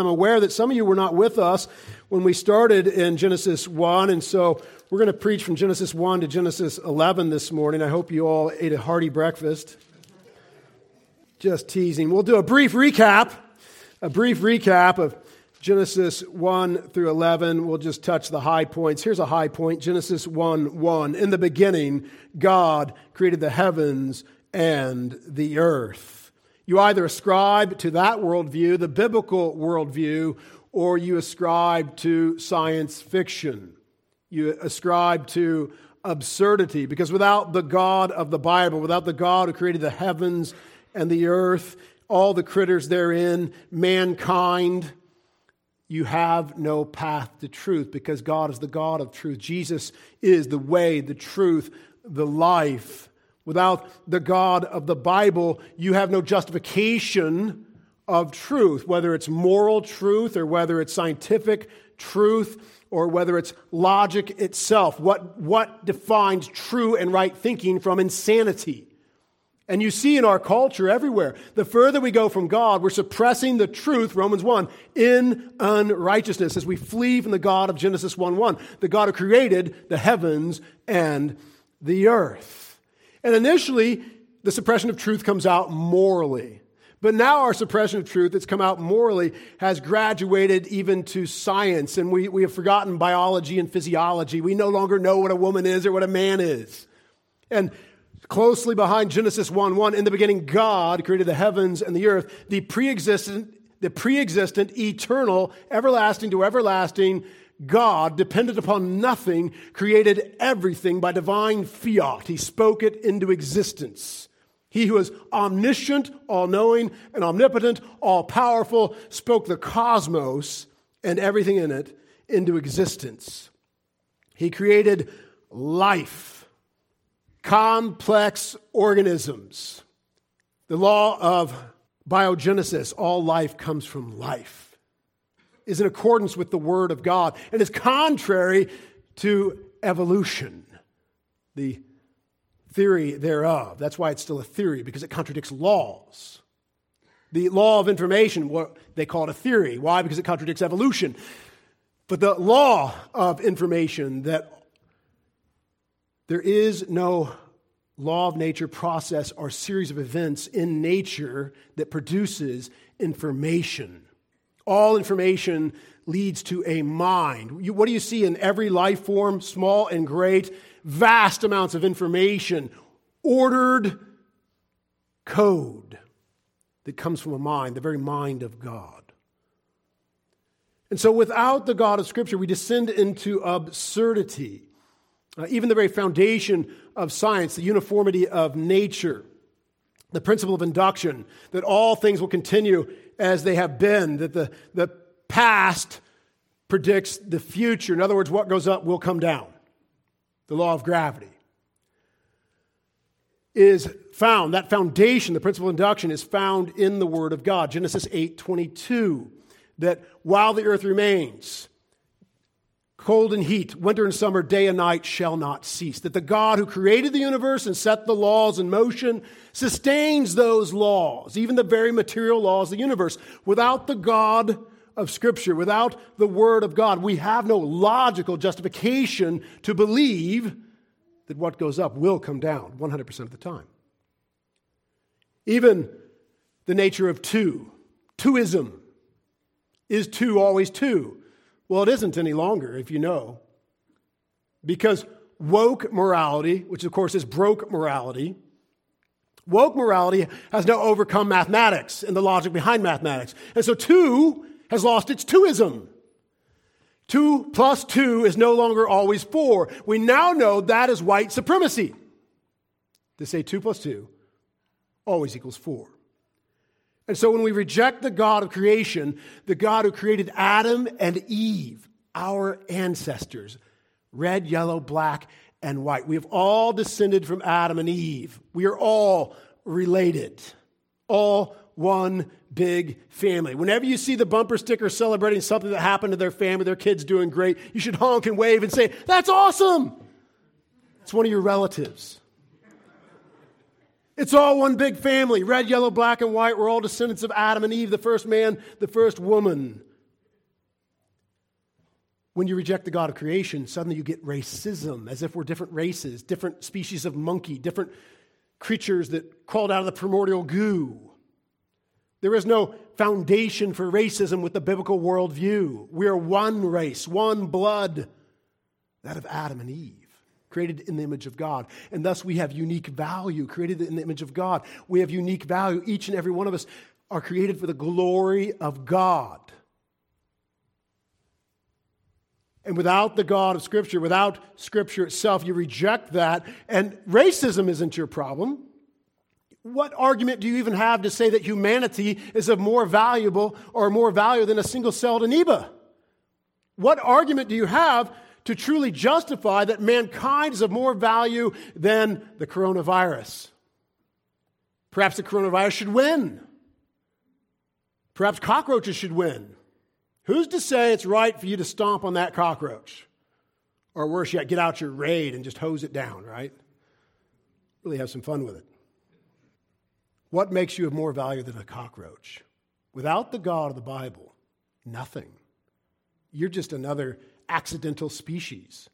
I'm aware that some of you were not with us when we started in Genesis 1, and so we're going to preach from Genesis 1 to Genesis 11 this morning. I hope you all ate a hearty breakfast. Just teasing. We'll do a brief recap, a brief recap of Genesis 1 through 11. We'll just touch the high points. Here's a high point Genesis 1 1. In the beginning, God created the heavens and the earth. You either ascribe to that worldview, the biblical worldview, or you ascribe to science fiction. You ascribe to absurdity, because without the God of the Bible, without the God who created the heavens and the earth, all the critters therein, mankind, you have no path to truth because God is the God of truth. Jesus is the way, the truth, the life. Without the God of the Bible, you have no justification of truth, whether it's moral truth or whether it's scientific truth or whether it's logic itself. What, what defines true and right thinking from insanity? And you see in our culture everywhere, the further we go from God, we're suppressing the truth, Romans 1, in unrighteousness as we flee from the God of Genesis 1 1, the God who created the heavens and the earth. And initially, the suppression of truth comes out morally. But now our suppression of truth that's come out morally has graduated even to science, and we, we have forgotten biology and physiology. We no longer know what a woman is or what a man is. And closely behind Genesis 1 1, in the beginning, God created the heavens and the earth, the pre existent, the pre existent, eternal, everlasting to everlasting God, dependent upon nothing, created everything by divine fiat. He spoke it into existence. He who is omniscient, all knowing, and omnipotent, all powerful, spoke the cosmos and everything in it into existence. He created life, complex organisms. The law of biogenesis all life comes from life is in accordance with the Word of God and is contrary to evolution, the theory thereof. That's why it's still a theory, because it contradicts laws. The law of information, what they call it a theory. Why? Because it contradicts evolution. But the law of information that there is no law of nature process or series of events in nature that produces information. All information leads to a mind. You, what do you see in every life form, small and great? Vast amounts of information, ordered code that comes from a mind, the very mind of God. And so, without the God of Scripture, we descend into absurdity. Uh, even the very foundation of science, the uniformity of nature, the principle of induction, that all things will continue as they have been, that the, the past predicts the future. In other words, what goes up will come down. The law of gravity is found, that foundation, the principle of induction, is found in the Word of God. Genesis 8 22, that while the earth remains, cold and heat, winter and summer, day and night shall not cease. That the God who created the universe and set the laws in motion sustains those laws, even the very material laws of the universe. Without the God of Scripture, without the Word of God, we have no logical justification to believe that what goes up will come down 100% of the time. Even the nature of two, twoism. Is two always two? Well, it isn't any longer, if you know. Because woke morality, which of course is broke morality, woke morality has now overcome mathematics and the logic behind mathematics. And so two has lost its twoism. Two plus two is no longer always four. We now know that is white supremacy. To say two plus two always equals four. And so when we reject the God of creation, the God who created Adam and Eve, our ancestors, red, yellow, black, and white, we have all descended from Adam and Eve. We are all related, all one big family. Whenever you see the bumper sticker celebrating something that happened to their family, their kids doing great, you should honk and wave and say, That's awesome! It's one of your relatives. It's all one big family red, yellow, black, and white. We're all descendants of Adam and Eve, the first man, the first woman. When you reject the God of creation, suddenly you get racism, as if we're different races, different species of monkey, different creatures that crawled out of the primordial goo. There is no foundation for racism with the biblical worldview. We are one race, one blood, that of Adam and Eve created in the image of God. And thus we have unique value, created in the image of God. We have unique value. Each and every one of us are created for the glory of God. And without the God of Scripture, without Scripture itself, you reject that. And racism isn't your problem. What argument do you even have to say that humanity is of more valuable or more value than a single celled amoeba? What argument do you have to truly justify that mankind is of more value than the coronavirus. Perhaps the coronavirus should win. Perhaps cockroaches should win. Who's to say it's right for you to stomp on that cockroach? Or worse yet, get out your raid and just hose it down, right? Really have some fun with it. What makes you of more value than a cockroach? Without the God of the Bible, nothing. You're just another accidental species.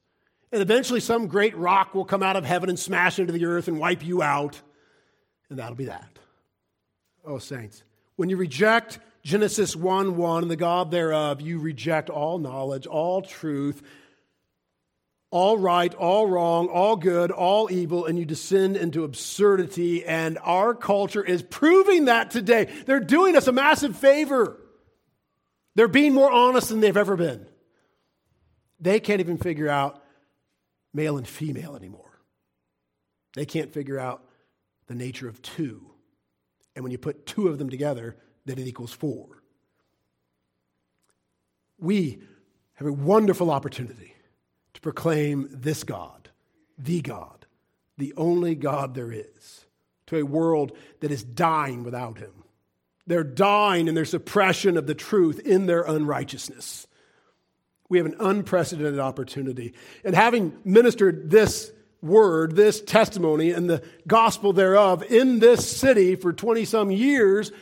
And eventually, some great rock will come out of heaven and smash into the earth and wipe you out. And that'll be that. Oh, saints, when you reject Genesis 1 1 and the God thereof, you reject all knowledge, all truth, all right, all wrong, all good, all evil, and you descend into absurdity. And our culture is proving that today. They're doing us a massive favor. They're being more honest than they've ever been. They can't even figure out male and female anymore. They can't figure out the nature of two. And when you put two of them together, then it equals four. We have a wonderful opportunity to proclaim this God, the God, the only God there is, to a world that is dying without him. They're dying in their suppression of the truth in their unrighteousness. We have an unprecedented opportunity. And having ministered this word, this testimony, and the gospel thereof in this city for 20 some years,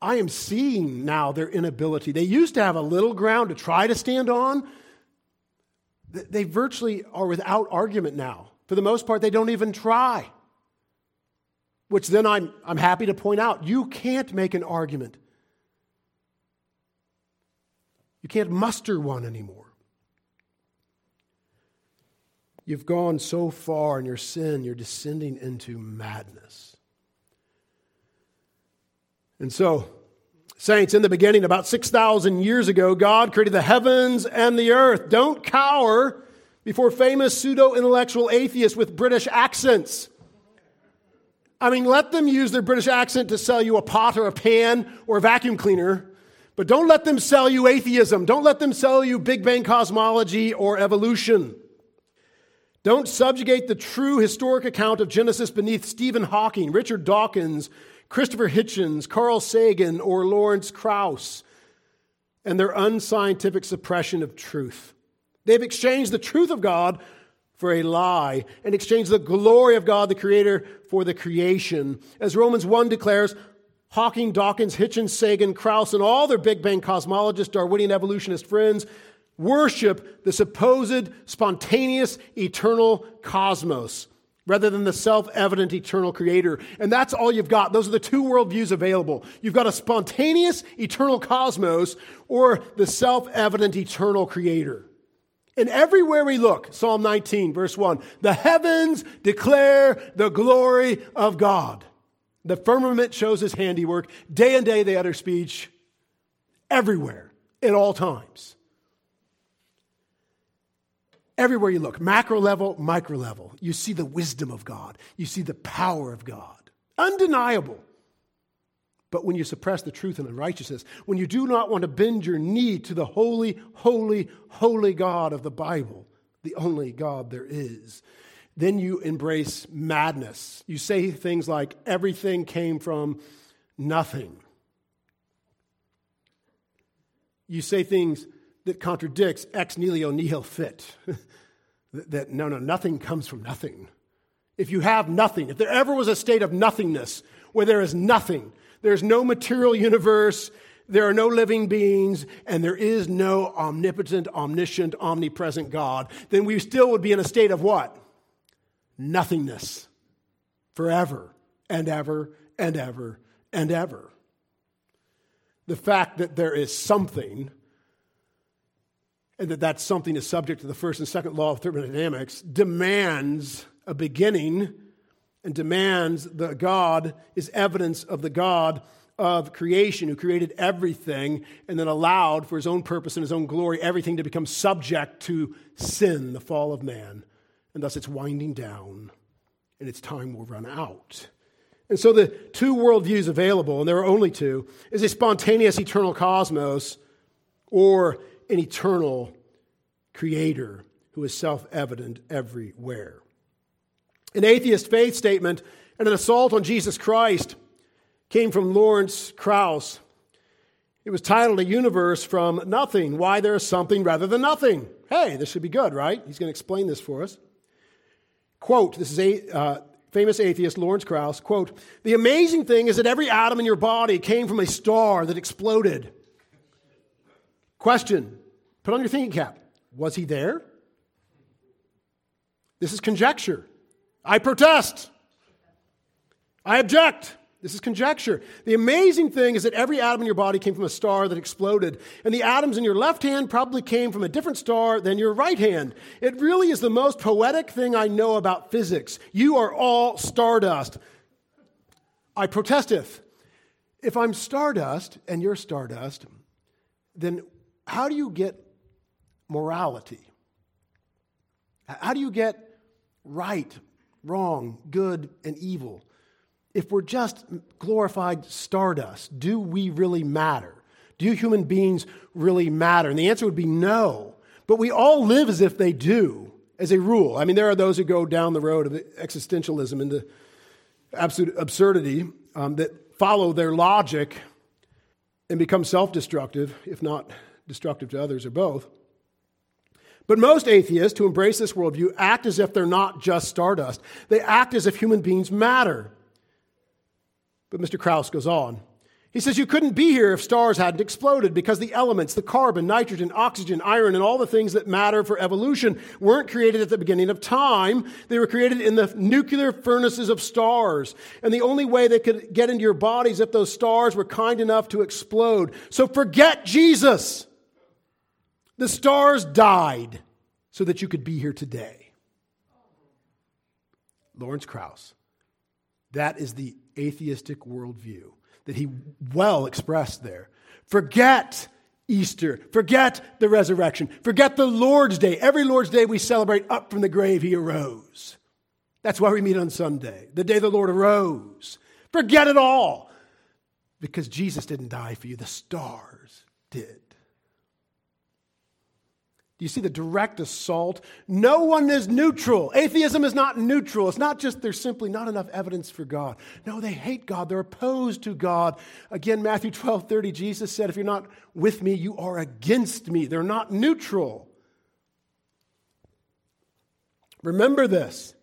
I am seeing now their inability. They used to have a little ground to try to stand on. They virtually are without argument now. For the most part, they don't even try. Which then I'm, I'm happy to point out you can't make an argument you can't muster one anymore. You've gone so far in your sin, you're descending into madness. And so, saints, in the beginning, about 6,000 years ago, God created the heavens and the earth. Don't cower before famous pseudo intellectual atheists with British accents. I mean, let them use their British accent to sell you a pot or a pan or a vacuum cleaner. But don't let them sell you atheism. Don't let them sell you Big Bang cosmology or evolution. Don't subjugate the true historic account of Genesis beneath Stephen Hawking, Richard Dawkins, Christopher Hitchens, Carl Sagan, or Lawrence Krauss and their unscientific suppression of truth. They've exchanged the truth of God for a lie and exchanged the glory of God, the Creator, for the creation. As Romans 1 declares, Hawking, Dawkins, Hitchens, Sagan, Krauss, and all their Big Bang cosmologist, Darwinian evolutionist friends worship the supposed spontaneous eternal cosmos rather than the self evident eternal creator. And that's all you've got. Those are the two worldviews available. You've got a spontaneous eternal cosmos or the self evident eternal creator. And everywhere we look, Psalm 19, verse 1, the heavens declare the glory of God. The firmament shows his handiwork. Day and day they utter speech everywhere, at all times. Everywhere you look, macro level, micro level, you see the wisdom of God. You see the power of God. Undeniable. But when you suppress the truth and the righteousness, when you do not want to bend your knee to the holy, holy, holy God of the Bible, the only God there is, then you embrace madness. You say things like, everything came from nothing. You say things that contradicts ex nihilo nihil fit. that no, no, nothing comes from nothing. If you have nothing, if there ever was a state of nothingness where there is nothing, there's no material universe, there are no living beings, and there is no omnipotent, omniscient, omnipresent God, then we still would be in a state of what? Nothingness. Forever and ever and ever and ever. The fact that there is something and that that something is subject to the first and second law of thermodynamics demands a beginning and demands that God is evidence of the God of creation who created everything and then allowed for his own purpose and his own glory everything to become subject to sin, the fall of man. And thus it's winding down and its time will run out. And so the two worldviews available, and there are only two, is a spontaneous eternal cosmos or an eternal creator who is self evident everywhere. An atheist faith statement and an assault on Jesus Christ came from Lawrence Krauss. It was titled A Universe from Nothing Why There is Something Rather Than Nothing. Hey, this should be good, right? He's going to explain this for us. Quote, this is a uh, famous atheist Lawrence Krauss, quote, The amazing thing is that every atom in your body came from a star that exploded. Question, put on your thinking cap. Was he there? This is conjecture. I protest. I object. This is conjecture. The amazing thing is that every atom in your body came from a star that exploded, and the atoms in your left hand probably came from a different star than your right hand. It really is the most poetic thing I know about physics. You are all stardust. I protesteth. If I'm stardust and you're stardust, then how do you get morality? How do you get right, wrong, good, and evil? If we're just glorified stardust, do we really matter? Do human beings really matter? And the answer would be no. But we all live as if they do, as a rule. I mean, there are those who go down the road of existentialism into absolute absurdity um, that follow their logic and become self destructive, if not destructive to others or both. But most atheists who embrace this worldview act as if they're not just stardust. They act as if human beings matter. But Mr. Krauss goes on. He says, You couldn't be here if stars hadn't exploded because the elements, the carbon, nitrogen, oxygen, iron, and all the things that matter for evolution weren't created at the beginning of time. They were created in the nuclear furnaces of stars. And the only way they could get into your bodies if those stars were kind enough to explode. So forget Jesus. The stars died so that you could be here today. Lawrence Krauss. That is the atheistic worldview that he well expressed there. Forget Easter. Forget the resurrection. Forget the Lord's Day. Every Lord's Day we celebrate up from the grave, he arose. That's why we meet on Sunday, the day the Lord arose. Forget it all because Jesus didn't die for you, the stars did. You see the direct assault? No one is neutral. Atheism is not neutral. It's not just there's simply not enough evidence for God. No, they hate God. They're opposed to God. Again, Matthew 12 30, Jesus said, If you're not with me, you are against me. They're not neutral. Remember this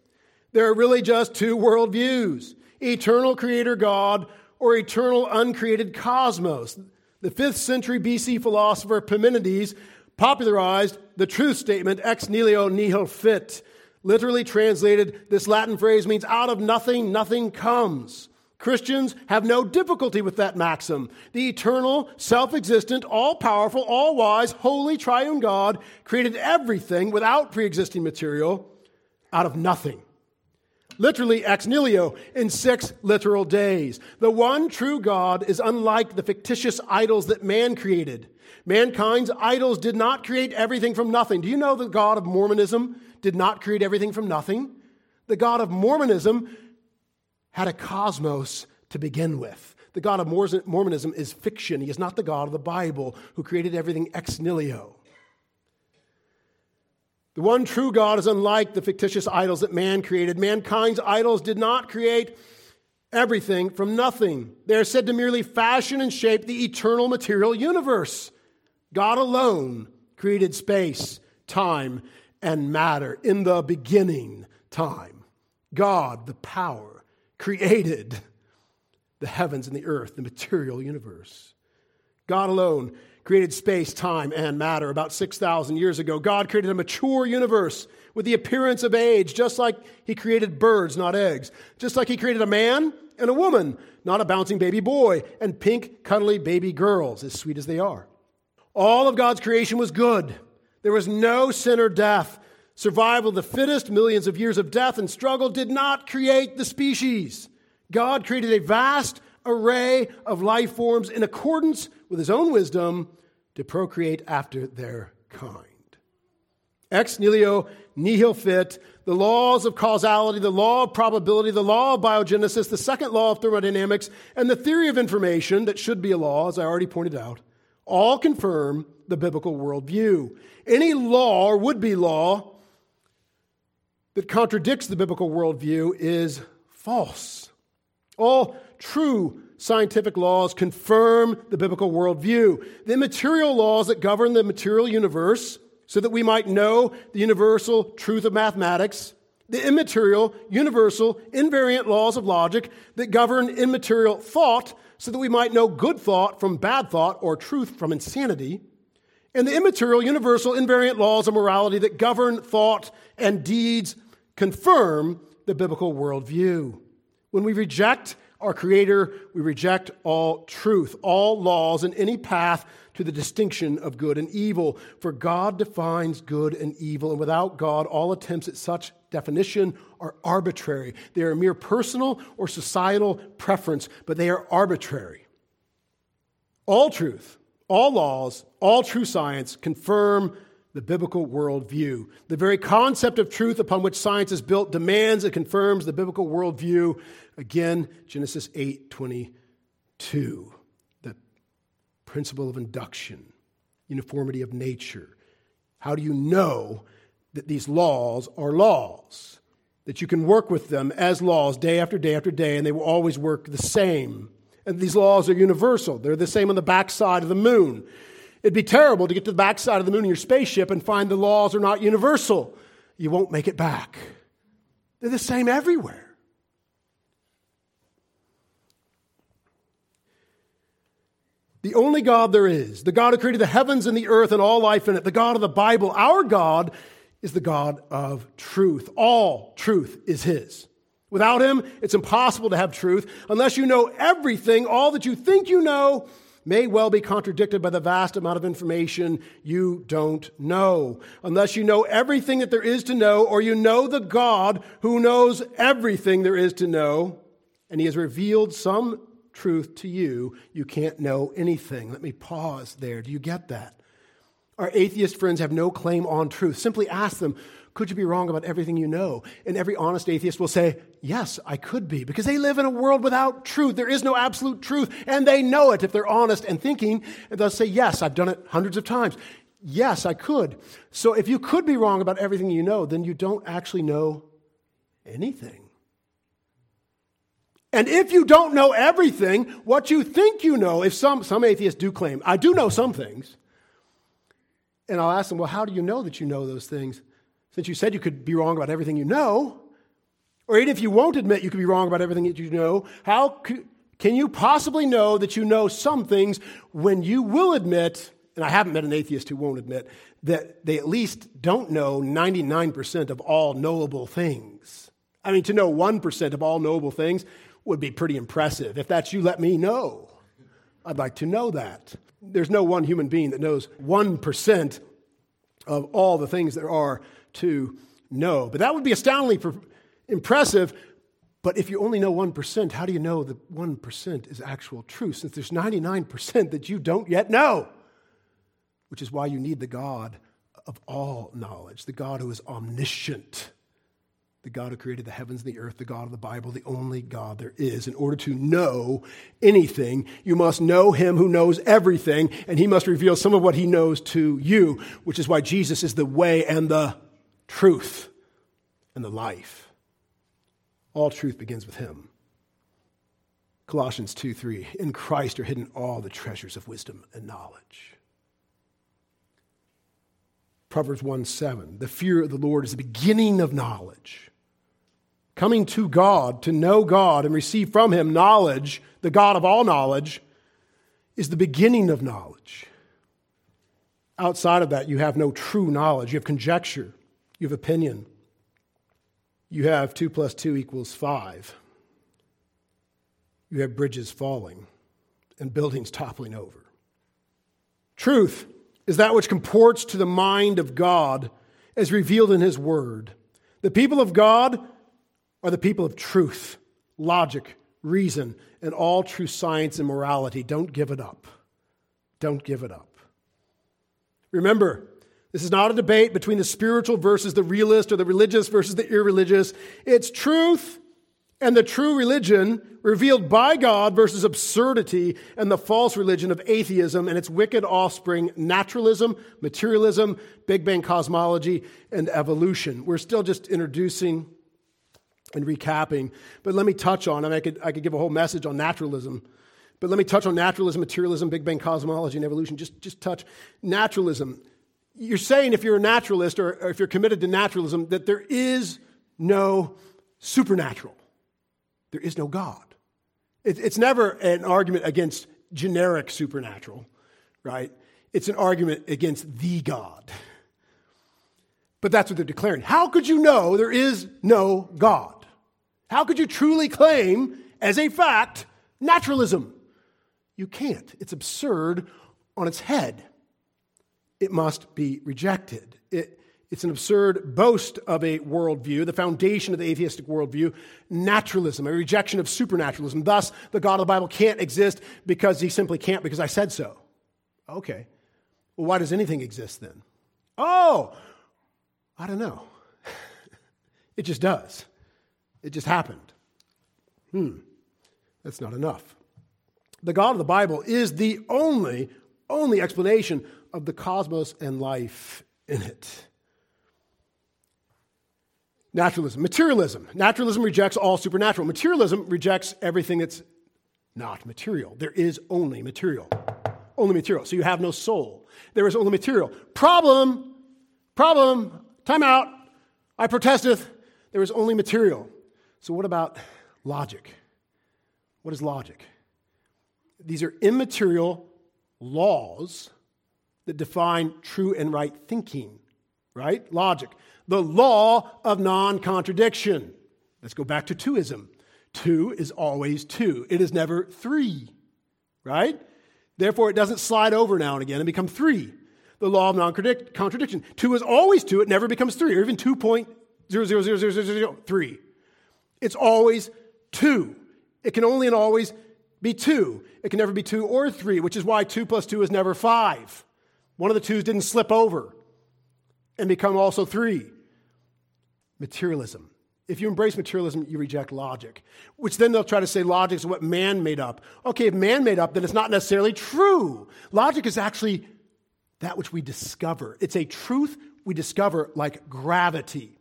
there are really just two worldviews eternal creator God or eternal uncreated cosmos. The fifth century BC philosopher Parmenides popularized the truth statement ex nihilo nihil fit. Literally translated, this Latin phrase means out of nothing, nothing comes. Christians have no difficulty with that maxim. The eternal, self existent, all powerful, all wise, holy, triune God created everything without pre existing material out of nothing. Literally, ex nihilo, in six literal days. The one true God is unlike the fictitious idols that man created. Mankind's idols did not create everything from nothing. Do you know the God of Mormonism did not create everything from nothing? The God of Mormonism had a cosmos to begin with. The God of Mormonism is fiction. He is not the God of the Bible who created everything ex nihilo. The one true God is unlike the fictitious idols that man created. Mankind's idols did not create everything from nothing. They are said to merely fashion and shape the eternal material universe. God alone created space, time, and matter in the beginning time. God, the power, created the heavens and the earth, the material universe. God alone created space, time, and matter. About 6,000 years ago, God created a mature universe with the appearance of age, just like He created birds, not eggs. Just like He created a man and a woman, not a bouncing baby boy, and pink, cuddly baby girls, as sweet as they are. All of God's creation was good. There was no sin or death. Survival of the fittest, millions of years of death and struggle did not create the species. God created a vast array of life forms in accordance with his own wisdom to procreate after their kind. Ex nihilo nihil fit, the laws of causality, the law of probability, the law of biogenesis, the second law of thermodynamics, and the theory of information that should be a law, as I already pointed out, all confirm the biblical worldview. Any law or would be law that contradicts the biblical worldview is false. All true scientific laws confirm the biblical worldview. The immaterial laws that govern the material universe, so that we might know the universal truth of mathematics, the immaterial, universal, invariant laws of logic that govern immaterial thought, so that we might know good thought from bad thought or truth from insanity, and the immaterial, universal, invariant laws of morality that govern thought and deeds confirm the biblical worldview. When we reject our Creator, we reject all truth, all laws, and any path to the distinction of good and evil. For God defines good and evil, and without God, all attempts at such definition are arbitrary. They are mere personal or societal preference, but they are arbitrary. All truth, all laws, all true science confirm the biblical worldview. The very concept of truth upon which science is built demands and confirms the biblical worldview. Again, Genesis 8 22. Principle of induction, uniformity of nature. How do you know that these laws are laws? That you can work with them as laws day after day after day, and they will always work the same. And these laws are universal. They're the same on the backside of the moon. It'd be terrible to get to the backside of the moon in your spaceship and find the laws are not universal. You won't make it back. They're the same everywhere. The only God there is, the God who created the heavens and the earth and all life in it, the God of the Bible, our God, is the God of truth. All truth is His. Without Him, it's impossible to have truth. Unless you know everything, all that you think you know may well be contradicted by the vast amount of information you don't know. Unless you know everything that there is to know, or you know the God who knows everything there is to know, and He has revealed some truth to you, you can't know anything. Let me pause there. Do you get that? Our atheist friends have no claim on truth. Simply ask them, could you be wrong about everything you know? And every honest atheist will say, Yes, I could be, because they live in a world without truth. There is no absolute truth, and they know it if they're honest and thinking. And they'll say, Yes, I've done it hundreds of times. Yes, I could. So if you could be wrong about everything you know, then you don't actually know anything. And if you don't know everything, what you think you know, if some, some atheists do claim, I do know some things. And I'll ask them, well, how do you know that you know those things? Since you said you could be wrong about everything you know, or even if you won't admit you could be wrong about everything that you know, how can you possibly know that you know some things when you will admit, and I haven't met an atheist who won't admit, that they at least don't know 99% of all knowable things? I mean, to know 1% of all knowable things would be pretty impressive. If that's you, let me know. I'd like to know that. There's no one human being that knows 1% of all the things there are to know. But that would be astoundingly impressive. But if you only know 1%, how do you know that 1% is actual truth? Since there's 99% that you don't yet know, which is why you need the God of all knowledge, the God who is omniscient the God who created the heavens and the earth, the God of the Bible, the only God there is. In order to know anything, you must know him who knows everything, and he must reveal some of what he knows to you, which is why Jesus is the way and the truth and the life. All truth begins with him. Colossians 2 3. In Christ are hidden all the treasures of wisdom and knowledge. Proverbs 1 7. The fear of the Lord is the beginning of knowledge coming to God, to know God and receive from Him knowledge, the God of all knowledge, is the beginning of knowledge. Outside of that, you have no true knowledge. You have conjecture, you have opinion. You have 2 plus 2 equals 5. You have bridges falling and buildings toppling over. Truth is that which comports to the mind of God as revealed in His Word. The people of God are the people of truth, logic, reason, and all true science and morality. Don't give it up. Don't give it up. Remember, this is not a debate between the spiritual versus the realist or the religious versus the irreligious. It's truth and the true religion revealed by God versus absurdity and the false religion of atheism and its wicked offspring, naturalism, materialism, Big Bang cosmology, and evolution. We're still just introducing and recapping, but let me touch on, I, mean, I, could, I could give a whole message on naturalism, but let me touch on naturalism, materialism, Big Bang cosmology, and evolution. Just, just touch naturalism. You're saying if you're a naturalist or, or if you're committed to naturalism that there is no supernatural. There is no God. It, it's never an argument against generic supernatural, right? It's an argument against the God. But that's what they're declaring. How could you know there is no God? How could you truly claim, as a fact, naturalism? You can't. It's absurd on its head. It must be rejected. It, it's an absurd boast of a worldview, the foundation of the atheistic worldview, naturalism, a rejection of supernaturalism. Thus, the God of the Bible can't exist because he simply can't because I said so. Okay. Well, why does anything exist then? Oh, I don't know. it just does. It just happened. Hmm. That's not enough. The God of the Bible is the only, only explanation of the cosmos and life in it. Naturalism. Materialism. Naturalism rejects all supernatural. Materialism rejects everything that's not material. There is only material. Only material. So you have no soul. There is only material. Problem, problem, time out. I protesteth. There is only material. So what about logic? What is logic? These are immaterial laws that define true and right thinking, right? Logic the law of non contradiction. Let's go back to twoism. Two is always two, it is never three, right? Therefore, it doesn't slide over now and again and become three. The law of non contradiction. Two is always two, it never becomes three, or even 2.0000003. It's always two. It can only and always be two. It can never be two or three, which is why two plus two is never five. One of the twos didn't slip over and become also three materialism. If you embrace materialism, you reject logic, which then they'll try to say logic is what man made up. Okay, if man made up, then it's not necessarily true. Logic is actually that which we discover. It's a truth we discover like gravity,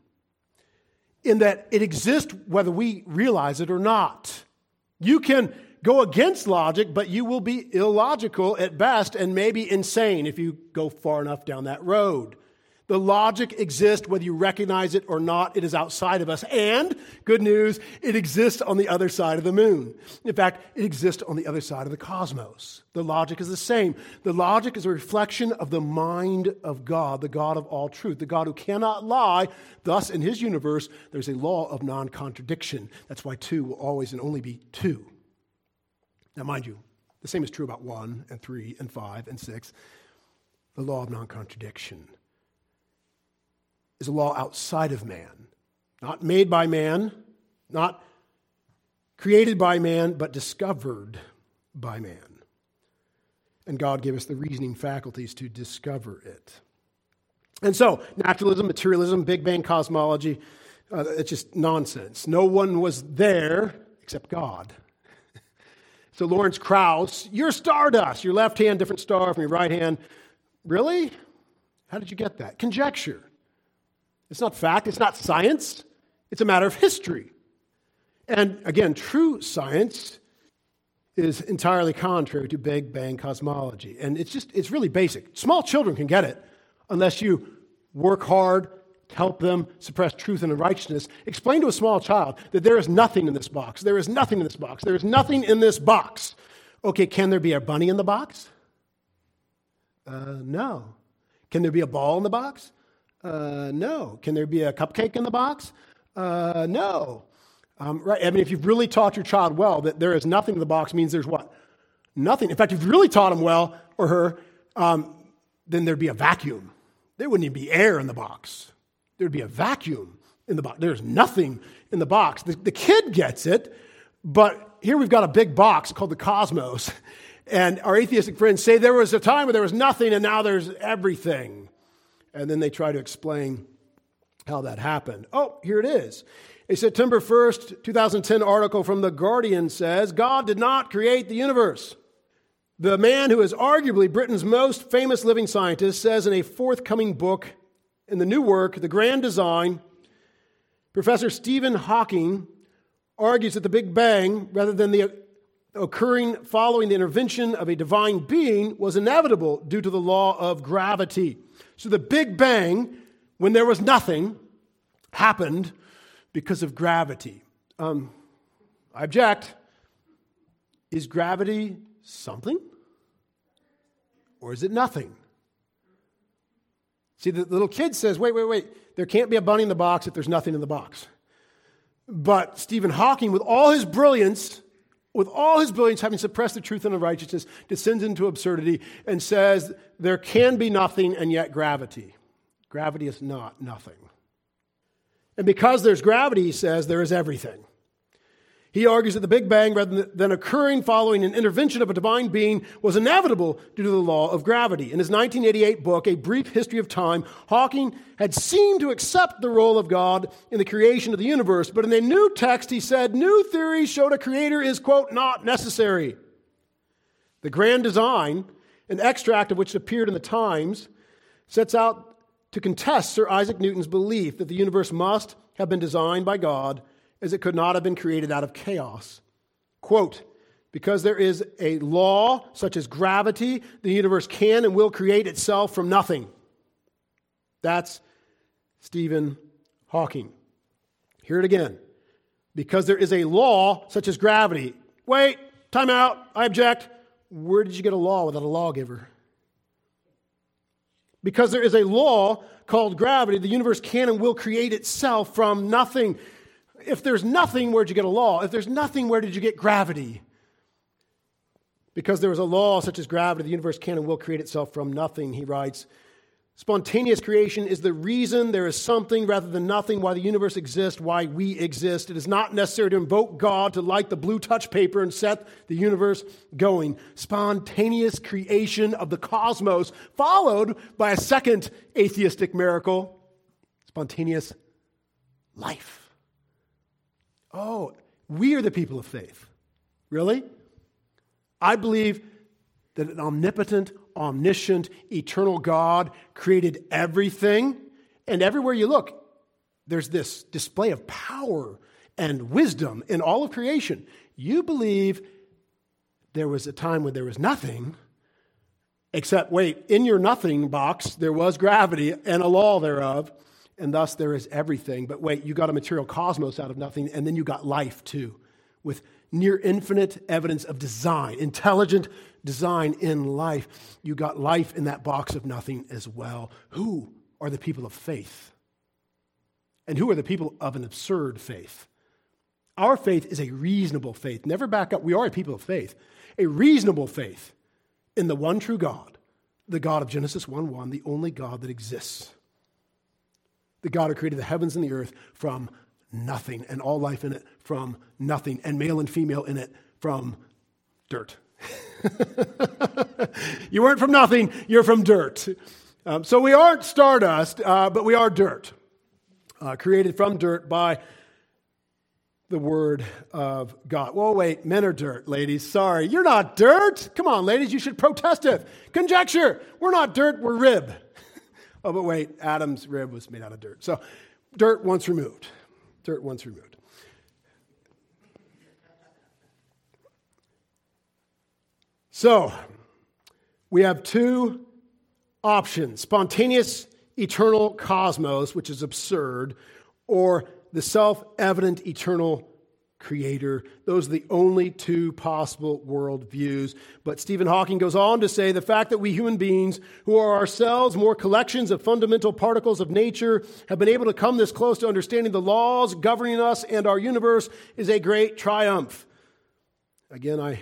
in that it exists whether we realize it or not. You can go against logic, but you will be illogical at best and maybe insane if you go far enough down that road. The logic exists whether you recognize it or not. It is outside of us. And, good news, it exists on the other side of the moon. In fact, it exists on the other side of the cosmos. The logic is the same. The logic is a reflection of the mind of God, the God of all truth, the God who cannot lie. Thus, in his universe, there's a law of non contradiction. That's why two will always and only be two. Now, mind you, the same is true about one and three and five and six. The law of non contradiction is a law outside of man, not made by man, not created by man, but discovered by man. And God gave us the reasoning faculties to discover it. And so, naturalism, materialism, Big Bang cosmology, uh, it's just nonsense. No one was there except God. so, Lawrence Krauss, you're stardust, your left hand, different star from your right hand. Really? How did you get that? Conjecture. It's not fact, it's not science, it's a matter of history. And again, true science is entirely contrary to Big Bang cosmology. And it's just, it's really basic. Small children can get it unless you work hard, help them suppress truth and righteousness. Explain to a small child that there is nothing in this box. There is nothing in this box. There is nothing in this box. Okay, can there be a bunny in the box? Uh, no. Can there be a ball in the box? Uh, no. Can there be a cupcake in the box? Uh, no. Um, right. I mean, if you've really taught your child well that there is nothing in the box means there's what? Nothing. In fact, if you've really taught him well or her, um, then there'd be a vacuum. There wouldn't even be air in the box. There'd be a vacuum in the box. There's nothing in the box. The, the kid gets it, but here we've got a big box called the cosmos. And our atheistic friends say there was a time where there was nothing and now there's everything. And then they try to explain how that happened. Oh, here it is. A September 1st, 2010 article from The Guardian says God did not create the universe. The man who is arguably Britain's most famous living scientist says in a forthcoming book in the new work, The Grand Design, Professor Stephen Hawking argues that the Big Bang, rather than the occurring following the intervention of a divine being, was inevitable due to the law of gravity. So the Big Bang, when there was nothing, happened because of gravity. Um, I object. Is gravity something? Or is it nothing? See, the little kid says, wait, wait, wait, there can't be a bunny in the box if there's nothing in the box. But Stephen Hawking, with all his brilliance, with all his brilliance, having suppressed the truth and righteousness, descends into absurdity and says there can be nothing and yet gravity. Gravity is not nothing. And because there's gravity, he says, there is everything. He argues that the Big Bang, rather than occurring following an intervention of a divine being, was inevitable due to the law of gravity. In his 1988 book, A Brief History of Time, Hawking had seemed to accept the role of God in the creation of the universe, but in a new text, he said, New theories showed a creator is, quote, not necessary. The Grand Design, an extract of which appeared in the Times, sets out to contest Sir Isaac Newton's belief that the universe must have been designed by God as it could not have been created out of chaos. Quote, because there is a law such as gravity, the universe can and will create itself from nothing. That's Stephen Hawking. Hear it again. Because there is a law such as gravity. Wait, time out, I object. Where did you get a law without a lawgiver? Because there is a law called gravity, the universe can and will create itself from nothing if there's nothing, where'd you get a law? If there's nothing, where did you get gravity? Because there was a law such as gravity, the universe can and will create itself from nothing, he writes. Spontaneous creation is the reason there is something rather than nothing, why the universe exists, why we exist. It is not necessary to invoke God to light the blue touch paper and set the universe going. Spontaneous creation of the cosmos, followed by a second atheistic miracle spontaneous life. Oh, we are the people of faith. Really? I believe that an omnipotent, omniscient, eternal God created everything, and everywhere you look, there's this display of power and wisdom in all of creation. You believe there was a time when there was nothing, except, wait, in your nothing box, there was gravity and a law thereof and thus there is everything. But wait, you got a material cosmos out of nothing, and then you got life too, with near infinite evidence of design, intelligent design in life. You got life in that box of nothing as well. Who are the people of faith? And who are the people of an absurd faith? Our faith is a reasonable faith. Never back up. We are a people of faith. A reasonable faith in the one true God, the God of Genesis 1 1, the only God that exists the God who created the heavens and the earth from nothing, and all life in it from nothing, and male and female in it from dirt. you weren't from nothing, you're from dirt. Um, so we aren't stardust, uh, but we are dirt, uh, created from dirt by the word of God. Well, wait, men are dirt, ladies. Sorry, you're not dirt. Come on, ladies, you should protest it. Conjecture. We're not dirt, we're rib. Oh, but wait, Adam's rib was made out of dirt. So, dirt once removed. Dirt once removed. So, we have two options spontaneous eternal cosmos, which is absurd, or the self evident eternal creator. Those are the only two possible worldviews. But Stephen Hawking goes on to say the fact that we human beings, who are ourselves more collections of fundamental particles of nature, have been able to come this close to understanding the laws governing us and our universe is a great triumph. Again, I,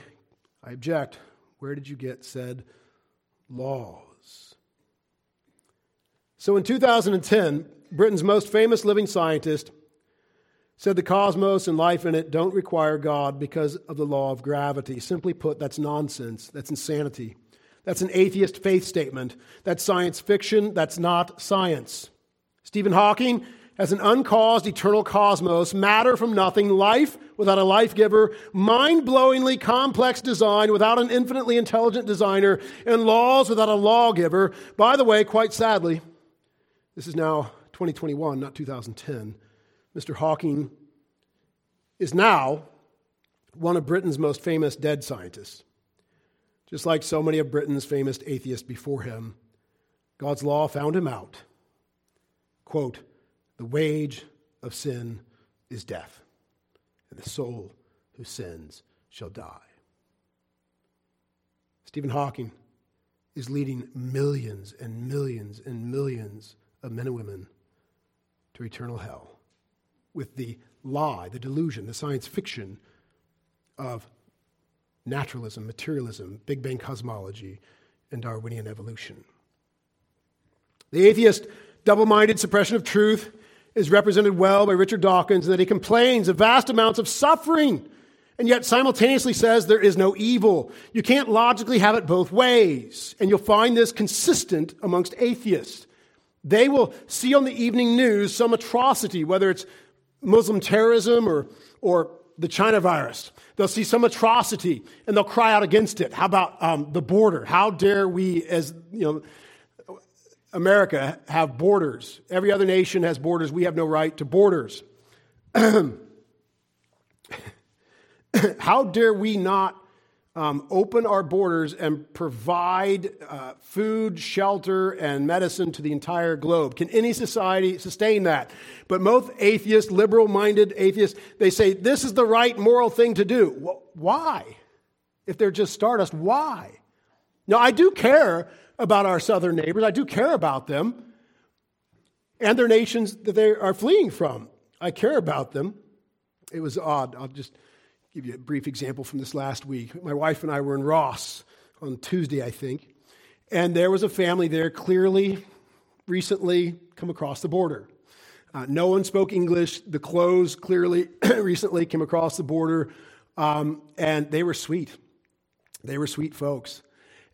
I object. Where did you get said laws? So in 2010, Britain's most famous living scientist said the cosmos and life in it don't require God because of the law of gravity. Simply put, that's nonsense. That's insanity. That's an atheist faith statement. That's science fiction. That's not science. Stephen Hawking has an uncaused eternal cosmos, matter from nothing, life without a life giver, mind blowingly complex design without an infinitely intelligent designer, and laws without a lawgiver. By the way, quite sadly, this is now 2021, not 2010. Mr. Hawking is now one of Britain's most famous dead scientists. Just like so many of Britain's famous atheists before him, God's law found him out. Quote, the wage of sin is death, and the soul who sins shall die. Stephen Hawking is leading millions and millions and millions of men and women to eternal hell with the lie, the delusion, the science fiction of naturalism, materialism, Big Bang cosmology, and Darwinian evolution. The atheist double minded suppression of truth is represented well by Richard Dawkins in that he complains of vast amounts of suffering and yet simultaneously says there is no evil. You can't logically have it both ways. And you'll find this consistent amongst atheists. They will see on the evening news some atrocity, whether it's Muslim terrorism or, or the China virus. They'll see some atrocity and they'll cry out against it. How about um, the border? How dare we, as you know, America, have borders? Every other nation has borders. We have no right to borders. How dare we not um, open our borders and provide uh, food, shelter, and medicine to the entire globe. Can any society sustain that? But most atheists, liberal minded atheists, they say this is the right moral thing to do. Well, why? If they're just stardust, why? Now, I do care about our southern neighbors, I do care about them and their nations that they are fleeing from. I care about them. It was odd. I'll just give you a brief example from this last week. My wife and I were in Ross on Tuesday, I think, and there was a family there clearly recently come across the border. Uh, no one spoke English. The clothes clearly recently came across the border, um, and they were sweet. They were sweet folks,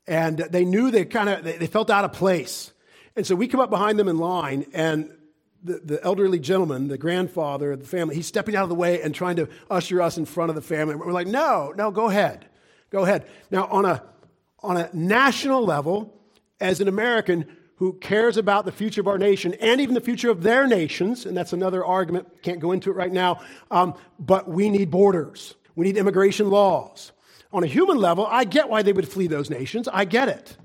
and they knew they kind of they, they felt out of place. And so we come up behind them in line, and the, the elderly gentleman, the grandfather of the family, he's stepping out of the way and trying to usher us in front of the family. We're like, no, no, go ahead. Go ahead. Now, on a, on a national level, as an American who cares about the future of our nation and even the future of their nations, and that's another argument, can't go into it right now, um, but we need borders. We need immigration laws. On a human level, I get why they would flee those nations. I get it.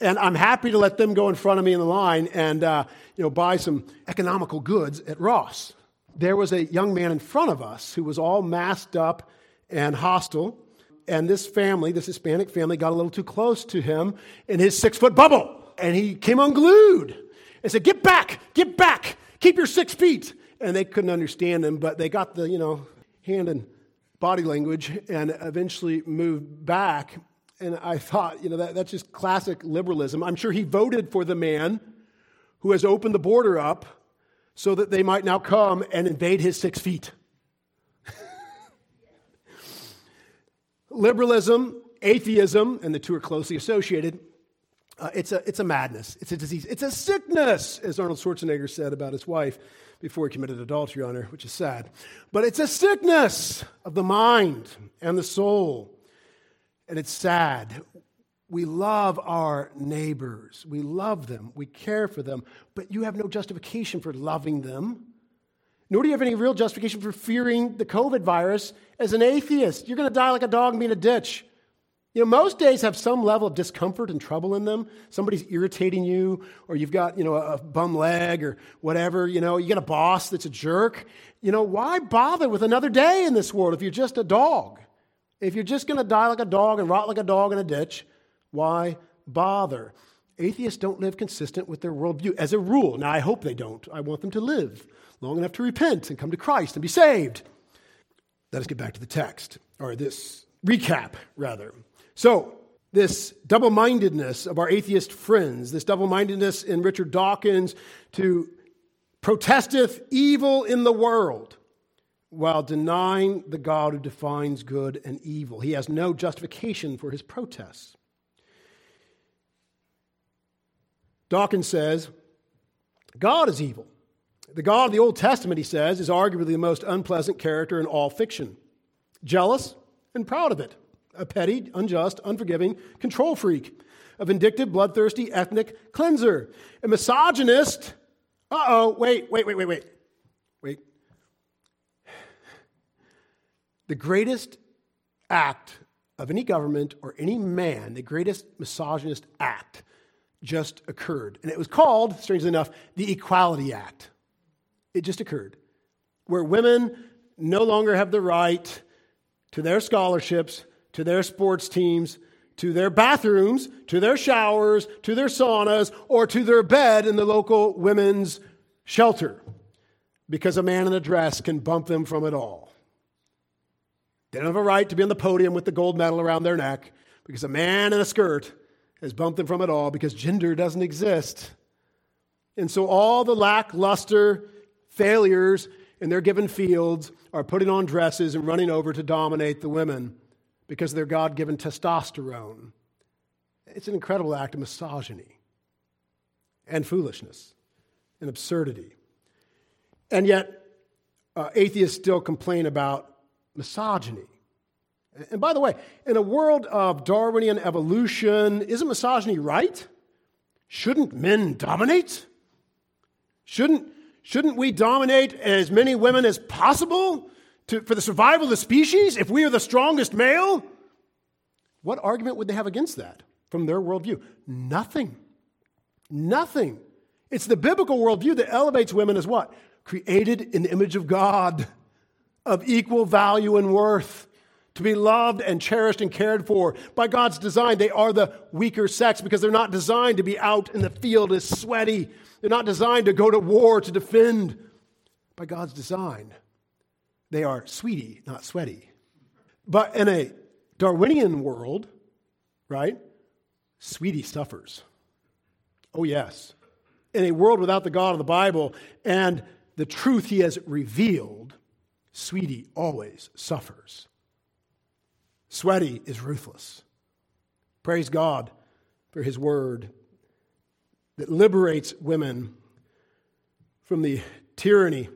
And I'm happy to let them go in front of me in the line and uh, you know, buy some economical goods at Ross. There was a young man in front of us who was all masked up and hostile. And this family, this Hispanic family, got a little too close to him in his six foot bubble. And he came unglued and said, Get back, get back, keep your six feet. And they couldn't understand him, but they got the, you know, hand and body language and eventually moved back. And I thought, you know, that, that's just classic liberalism. I'm sure he voted for the man who has opened the border up so that they might now come and invade his six feet. Liberalism, atheism, and the two are closely associated. Uh, it's, a, it's a madness. It's a disease. It's a sickness, as Arnold Schwarzenegger said about his wife before he committed adultery on her, which is sad. But it's a sickness of the mind and the soul. And it's sad. We love our neighbors. We love them. We care for them. But you have no justification for loving them. Nor do you have any real justification for fearing the COVID virus as an atheist. You're going to die like a dog and be in a ditch. You know, most days have some level of discomfort and trouble in them. Somebody's irritating you, or you've got, you know, a bum leg or whatever. You know, you got a boss that's a jerk. You know, why bother with another day in this world if you're just a dog? If you're just going to die like a dog and rot like a dog in a ditch, why bother? Atheists don't live consistent with their worldview as a rule. Now, I hope they don't. I want them to live long enough to repent and come to Christ and be saved. Let us get back to the text, or this recap, rather. So, this double mindedness of our atheist friends, this double mindedness in Richard Dawkins to protesteth evil in the world while denying the God who defines good and evil. He has no justification for his protests. Dawkins says, God is evil. The God of the Old Testament, he says, is arguably the most unpleasant character in all fiction. Jealous and proud of it a petty, unjust, unforgiving control freak, a vindictive, bloodthirsty ethnic cleanser, a misogynist. Uh oh, wait, wait, wait, wait, wait. Wait. The greatest act of any government or any man, the greatest misogynist act just occurred. And it was called, strangely enough, the Equality Act. It just occurred, where women no longer have the right to their scholarships, to their sports teams, to their bathrooms, to their showers, to their saunas, or to their bed in the local women's shelter because a man in a dress can bump them from it all. They don't have a right to be on the podium with the gold medal around their neck because a man in a skirt has bumped them from it all because gender doesn't exist. And so all the lackluster failures in their given fields are putting on dresses and running over to dominate the women because of their God given testosterone. It's an incredible act of misogyny and foolishness and absurdity. And yet, uh, atheists still complain about misogyny. And by the way, in a world of Darwinian evolution, isn't misogyny right? Shouldn't men dominate? Shouldn't, shouldn't we dominate as many women as possible? to, for the survival of the species if we are the strongest male? What argument would they have against that from their worldview? Nothing. Nothing. It's the biblical worldview that elevates women as what? Created in the image of God, of equal value and worth, to be loved and cherished and cared for. By God's design, they are the weaker sex because they're not designed to be out in the field as sweaty. They're not designed to go to war to defend. By God's design, they are sweetie, not sweaty. But in a Darwinian world, right, sweetie suffers. Oh, yes. In a world without the God of the Bible and the truth he has revealed, sweetie always suffers. Sweaty is ruthless. Praise God for his word that liberates women from the tyranny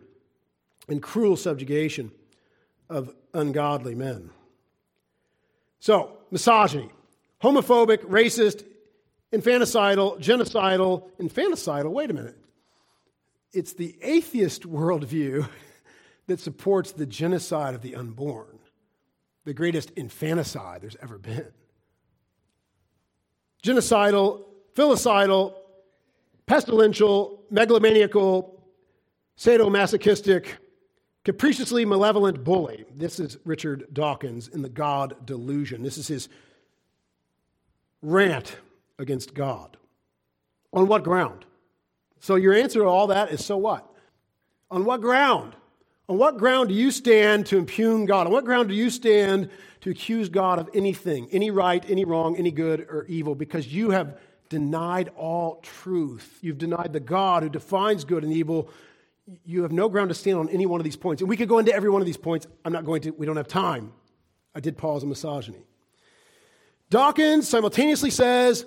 and cruel subjugation of ungodly men. So, misogyny, homophobic, racist, infanticidal, genocidal, infanticidal. Wait a minute. It's the atheist worldview that supports the genocide of the unborn, the greatest infanticide there's ever been. Genocidal, filicidal, pestilential, megalomaniacal, sadomasochistic, Capriciously malevolent bully. This is Richard Dawkins in The God Delusion. This is his rant against God. On what ground? So, your answer to all that is so what? On what ground? On what ground do you stand to impugn God? On what ground do you stand to accuse God of anything, any right, any wrong, any good or evil? Because you have denied all truth. You've denied the God who defines good and evil you have no ground to stand on any one of these points. And we could go into every one of these points. I'm not going to, we don't have time. I did pause on misogyny. Dawkins simultaneously says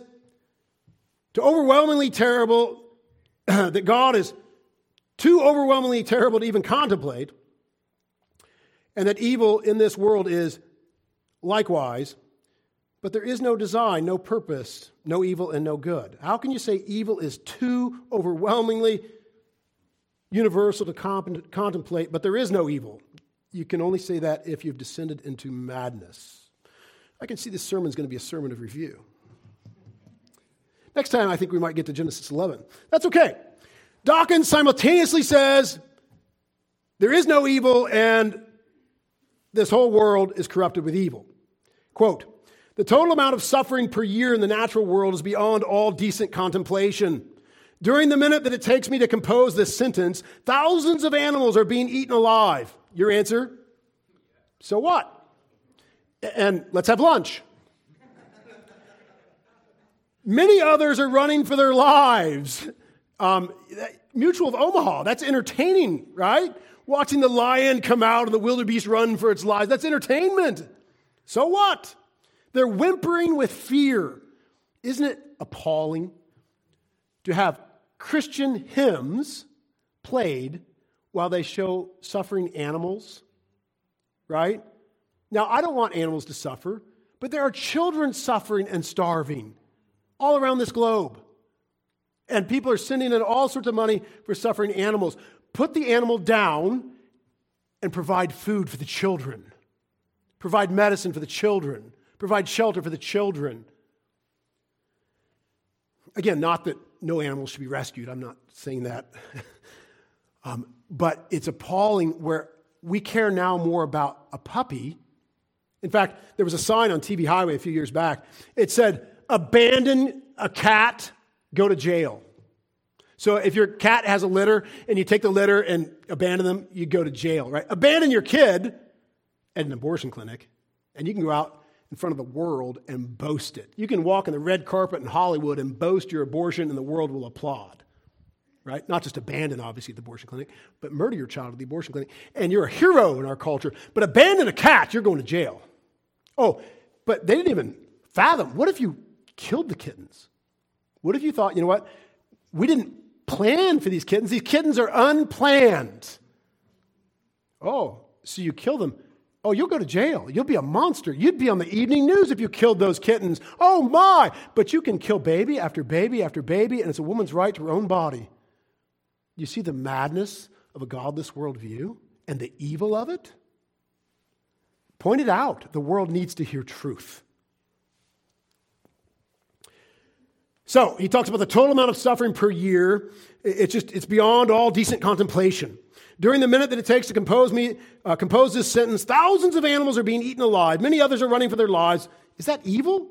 to overwhelmingly terrible, that God is too overwhelmingly terrible to even contemplate, and that evil in this world is likewise, but there is no design, no purpose, no evil, and no good. How can you say evil is too overwhelmingly universal to comp- contemplate, but there is no evil. You can only say that if you've descended into madness. I can see this sermon is going to be a sermon of review. Next time, I think we might get to Genesis 11. That's okay. Dawkins simultaneously says there is no evil and this whole world is corrupted with evil. Quote, the total amount of suffering per year in the natural world is beyond all decent contemplation. During the minute that it takes me to compose this sentence, thousands of animals are being eaten alive. Your answer? So what? And let's have lunch. Many others are running for their lives. Um, Mutual of Omaha, that's entertaining, right? Watching the lion come out and the wildebeest run for its lives, that's entertainment. So what? They're whimpering with fear. Isn't it appalling to have Christian hymns played while they show suffering animals? Right? Now, I don't want animals to suffer, but there are children suffering and starving all around this globe. And people are sending in all sorts of money for suffering animals. Put the animal down and provide food for the children, provide medicine for the children, provide shelter for the children. Again, not that no animals should be rescued, I'm not saying that. um, but it's appalling where we care now more about a puppy. In fact, there was a sign on TV Highway a few years back. It said, abandon a cat, go to jail. So if your cat has a litter and you take the litter and abandon them, you go to jail, right? Abandon your kid at an abortion clinic, and you can go out in front of the world and boast it. You can walk in the red carpet in Hollywood and boast your abortion, and the world will applaud, right? Not just abandon, obviously, the abortion clinic, but murder your child at the abortion clinic. And you're a hero in our culture. But abandon a cat, you're going to jail. Oh, but they didn't even fathom. What if you killed the kittens? What if you thought, you know what? We didn't plan for these kittens. These kittens are unplanned. Oh, so you kill them. Oh, you'll go to jail. You'll be a monster. You'd be on the evening news if you killed those kittens. Oh, my. But you can kill baby after baby after baby, and it's a woman's right to her own body. You see the madness of a godless worldview and the evil of it? Point it out. The world needs to hear truth. So he talks about the total amount of suffering per year. It's just, it's beyond all decent contemplation. During the minute that it takes to compose me, uh, compose this sentence, thousands of animals are being eaten alive. Many others are running for their lives. Is that evil?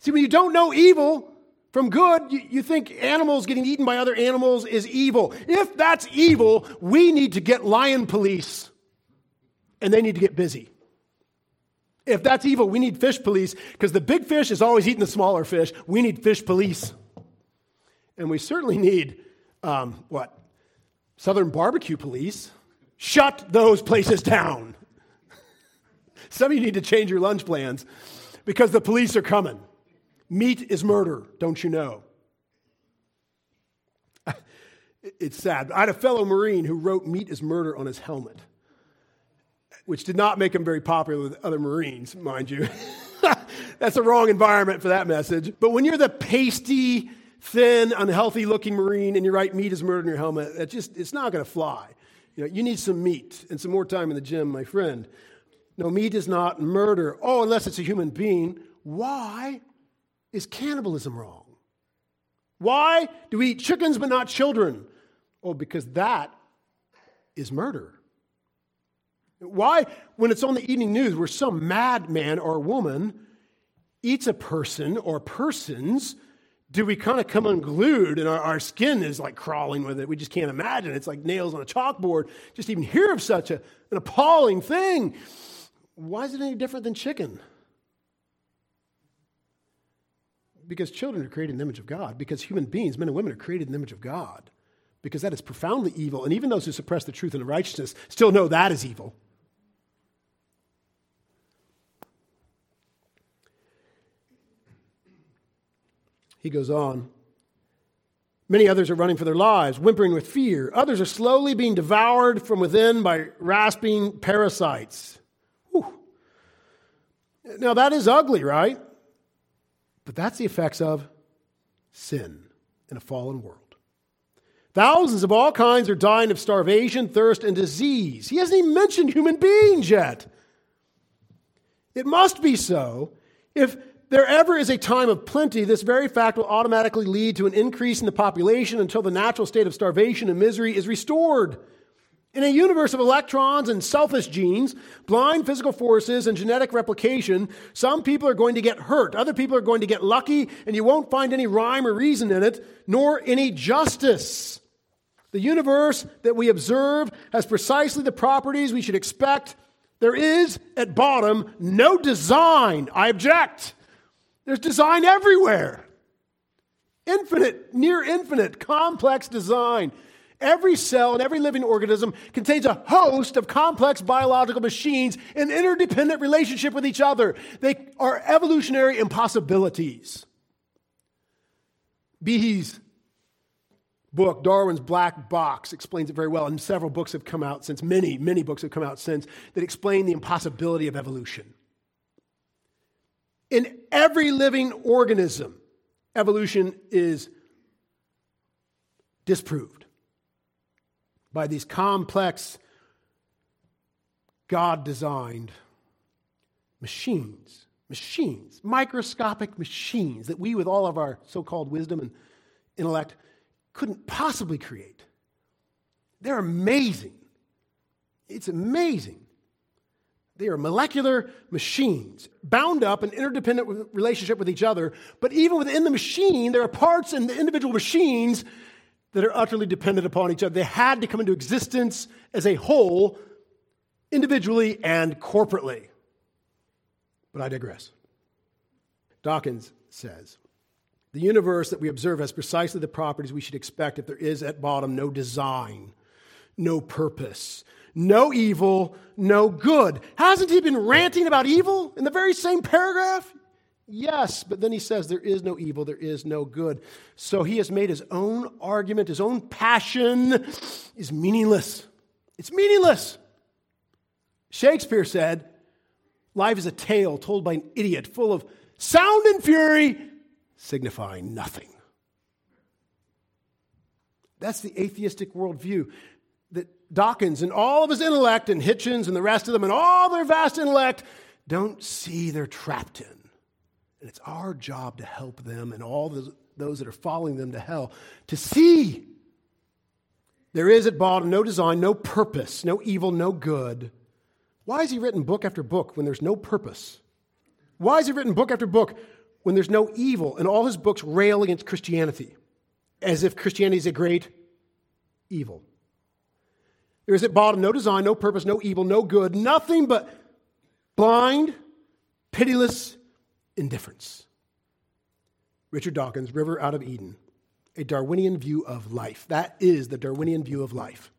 See, when you don't know evil from good, you, you think animals getting eaten by other animals is evil. If that's evil, we need to get lion police, and they need to get busy. If that's evil, we need fish police because the big fish is always eating the smaller fish. We need fish police. And we certainly need, um, what? Southern barbecue police. Shut those places down. Some of you need to change your lunch plans because the police are coming. Meat is murder, don't you know? It's sad. I had a fellow Marine who wrote meat is murder on his helmet which did not make him very popular with other Marines, mind you. That's the wrong environment for that message. But when you're the pasty, thin, unhealthy looking Marine and you write meat is murder in your helmet, it just, it's not going to fly. You, know, you need some meat and some more time in the gym, my friend. No, meat is not murder. Oh, unless it's a human being. Why is cannibalism wrong? Why do we eat chickens but not children? Oh, because that is murder. Why, when it's on the evening news where some madman or woman eats a person or persons, do we kind of come unglued and our, our, skin is like crawling with it? We just can't imagine. It's like nails on a chalkboard. Just even hear of such a, an appalling thing. Why is it any different than chicken? Because children are created in the image of God, because human beings, men and women, are created in the image of God, because that is profoundly evil. And even those who suppress the truth and the righteousness still know that is evil. He goes on. Many others are running for their lives, whimpering with fear. Others are slowly being devoured from within by rasping parasites. Whew. Now, that is ugly, right? But that's the effects of sin in a fallen world. Thousands of all kinds are dying of starvation, thirst, and disease. He hasn't even mentioned human beings yet. It must be so If there ever is a time of plenty, this very fact will automatically lead to an increase in the population until the natural state of starvation and misery is restored. In a universe of electrons and selfish genes, blind physical forces, and genetic replication, some people are going to get hurt. Other people are going to get lucky, and you won't find any rhyme or reason in it, nor any justice. The universe that we observe has precisely the properties we should expect. There is, at bottom, no design. I object. There's design everywhere. Infinite, near infinite, complex design. Every cell and every living organism contains a host of complex biological machines in interdependent relationship with each other. They are evolutionary impossibilities. Behe's book, Darwin's Black Box, explains it very well, and several books have come out since, many, many books have come out since, that explain the impossibility of evolution. In every living organism, evolution is disproved by these complex, God designed machines. Machines, microscopic machines that we, with all of our so called wisdom and intellect, couldn't possibly create. They're amazing. It's amazing. They are molecular machines, bound up in interdependent relationship with each other. But even within the machine, there are parts in the individual machines that are utterly dependent upon each other. They had to come into existence as a whole, individually and corporately. But I digress. Dawkins says the universe that we observe has precisely the properties we should expect if there is at bottom no design, no purpose, no evil, no good. Hasn't he been ranting about evil in the very same paragraph? Yes, but then he says there is no evil, there is no good. So he has made his own argument, his own passion is meaningless. It's meaningless. Shakespeare said, Life is a tale told by an idiot, full of sound and fury, signifying nothing. That's the atheistic worldview Dawkins and all of his intellect, and Hitchens and the rest of them, and all their vast intellect, don't see they're trapped in. And it's our job to help them and all those that are following them to hell to see there is at bottom no design, no purpose, no evil, no good. Why has he written book after book when there's no purpose? Why has he written book after book when there's no evil and all his books rail against Christianity as if Christianity is a great evil? There is at bottom no design, no purpose, no evil, no good, nothing but blind, pitiless, indifference. Richard Dawkins, River Out of Eden, a Darwinian view of life. That is the Darwinian view of life.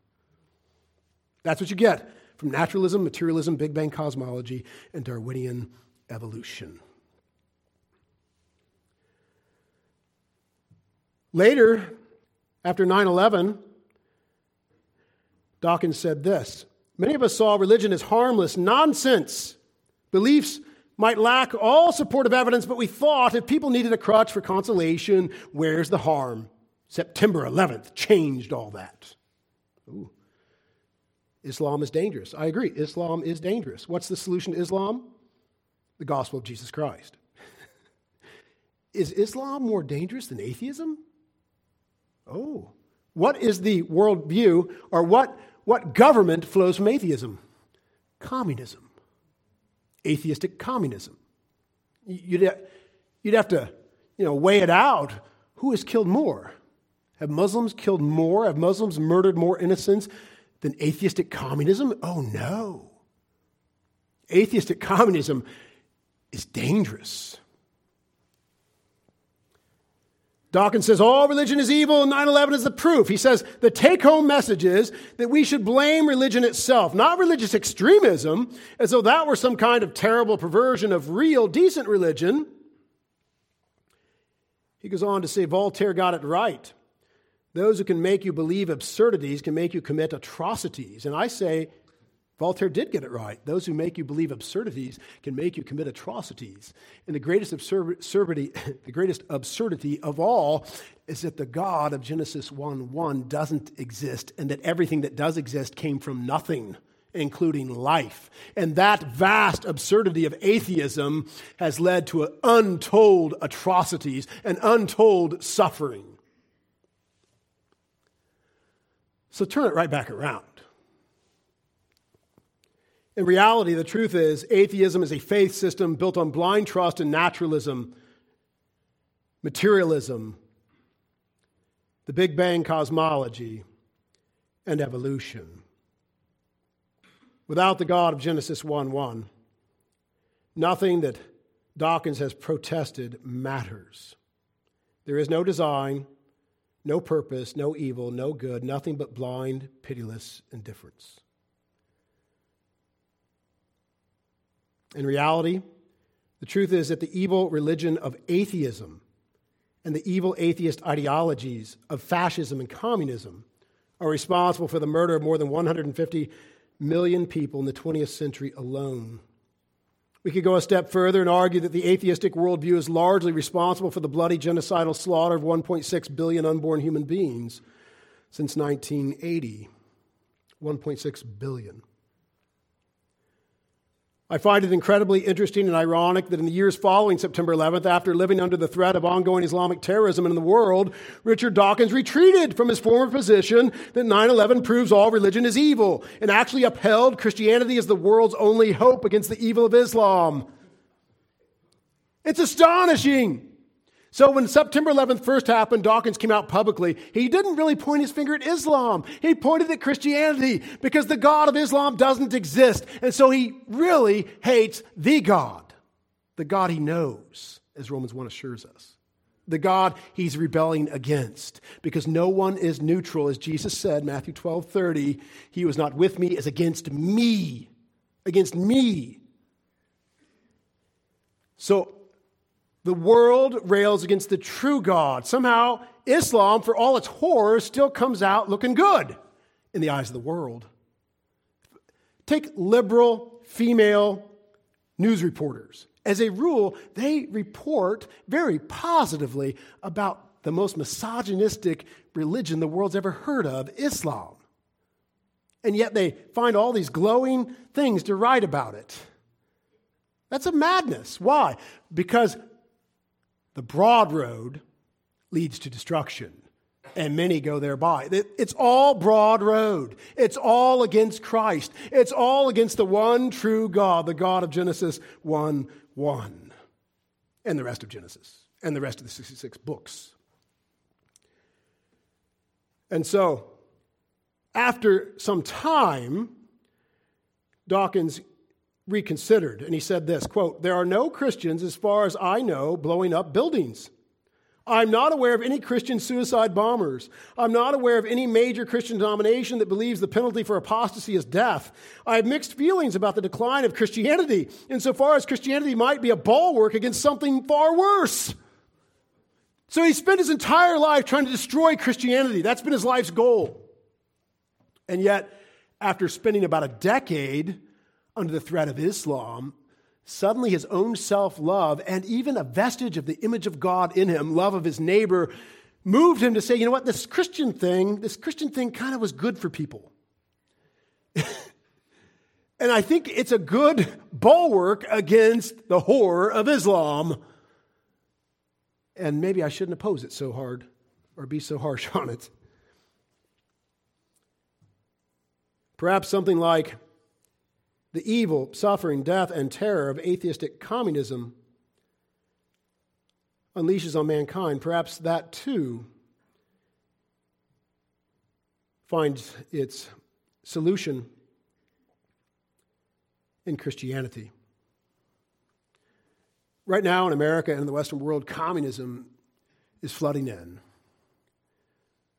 That's what you get from naturalism, materialism, Big Bang cosmology, and Darwinian evolution. Later, after 9 11, Dawkins said this Many of us saw religion as harmless nonsense, beliefs might lack all supportive evidence, but we thought if people needed a crutch for consolation, where's the harm? September 11th changed all that. Ooh. Islam is dangerous. I agree. Islam is dangerous. What's the solution to Islam? The gospel of Jesus Christ. is Islam more dangerous than atheism? Oh. What is the worldview or what, what government flows from atheism? Communism atheistic communism. You'd, you'd have to you know, weigh it out. Who has killed more? Have Muslims killed more? Have Muslims murdered more innocents than atheistic communism? Oh, no. Atheistic communism is dangerous. Dawkins says all religion is evil and 9 11 is the proof. He says the take home message is that we should blame religion itself, not religious extremism, as though that were some kind of terrible perversion of real, decent religion. He goes on to say Voltaire got it right. Those who can make you believe absurdities can make you commit atrocities. And I say Voltaire did get it right. Those who make you believe absurdities can make you commit atrocities. And the greatest absurdity, the greatest absurdity of all is that the God of Genesis 1 1 doesn't exist and that everything that does exist came from nothing including life. And that vast absurdity of atheism has led to untold atrocities and untold suffering. So turn it right back around. In reality, the truth is, atheism is a faith system built on blind trust and naturalism, materialism, the Big Bang cosmology, and evolution. Without the God of Genesis 1 1, nothing that Dawkins has protested matters. There is no design, no purpose, no evil, no good, nothing but blind, pitiless indifference. In reality, the truth is that the evil religion of atheism and the evil atheist ideologies of fascism and communism are responsible for the murder of more than 150 million people in the 20th century alone. We could go a step further and argue that the atheistic worldview is largely responsible for the bloody genocidal slaughter of 1.6 billion unborn human beings since 1980. 1.6 billion. I find it incredibly interesting and ironic that in the years following September 11th, after living under the threat of ongoing Islamic terrorism in the world, Richard Dawkins retreated from his former position that 9 11 proves all religion is evil and actually upheld Christianity as the world's only hope against the evil of Islam. It's astonishing. So when September 11th first happened, Dawkins came out publicly. He didn't really point his finger at Islam. He pointed at Christianity because the God of Islam doesn't exist. And so he really hates the God, the God he knows, as Romans 1 assures us. The God he's rebelling against. Because no one is neutral, as Jesus said, Matthew 12 30, he was not with me, is against me. Against me. So the world rails against the true God. Somehow, Islam, for all its horrors, still comes out looking good in the eyes of the world. Take liberal female news reporters. As a rule, they report very positively about the most misogynistic religion the world's ever heard of Islam. And yet they find all these glowing things to write about it. That's a madness. Why? Because the broad road leads to destruction, and many go thereby. It's all broad road. It's all against Christ. It's all against the one true God, the God of Genesis 1 1, and the rest of Genesis, and the rest of the 66 books. And so, after some time, Dawkins reconsidered. And he said this quote there are no christians as far as i know blowing up buildings. I'm not aware of any christian suicide bombers. I'm not aware of any major christian denomination that believes the penalty for apostasy is death. I have mixed feelings about the decline of christianity insofar as christianity might be a bulwark against something far worse. So he spent his entire life trying to destroy christianity. That's been his life's goal. And yet after spending about a decade under the threat of Islam, suddenly his own self love and even a vestige of the image of God in him, love of his neighbor, moved him to say, you know what, this Christian thing, this Christian thing kind of was good for people. and I think it's a good bulwark against the horror of Islam. And maybe I shouldn't oppose it so hard or be so harsh on it. Perhaps something like, the evil, suffering, death, and terror of atheistic communism unleashes on mankind, perhaps that too finds its solution in Christianity. Right now in America and in the Western world, communism is flooding in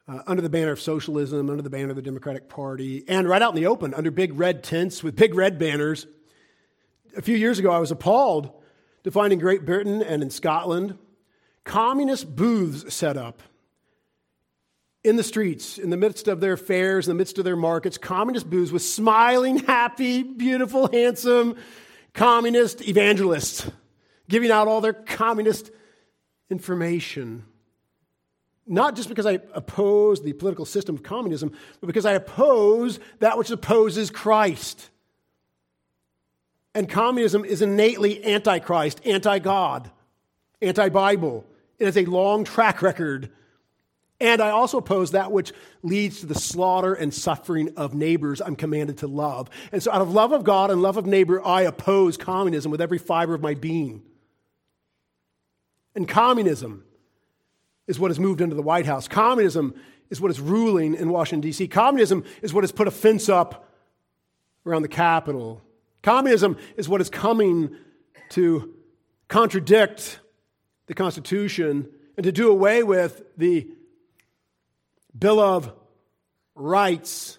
uh, under the banner of socialism, under the banner of the Democratic Party, and right out in the open under big red tents with big red banners. A few years ago, I was appalled to find in Great Britain and in Scotland communist booths set up in the streets, in the midst of their fairs, in the midst of their markets, communist booths with smiling, happy, beautiful, handsome communist evangelists giving out all their communist information not just because I oppose the political system of communism, but because I oppose that which opposes Christ. And communism is innately anti-Christ, anti-God, anti-Bible. It has a long track record. And I also oppose that which leads to the slaughter and suffering of neighbors I'm commanded to love. And so, out of love of God and love of neighbor, I oppose communism with every fiber of my being. And communism is what has moved into the White House. Communism is what is ruling in Washington, D.C. Communism is what has put a fence up around the Capitol. Communism is what is coming to contradict the Constitution and to do away with the Bill of Rights,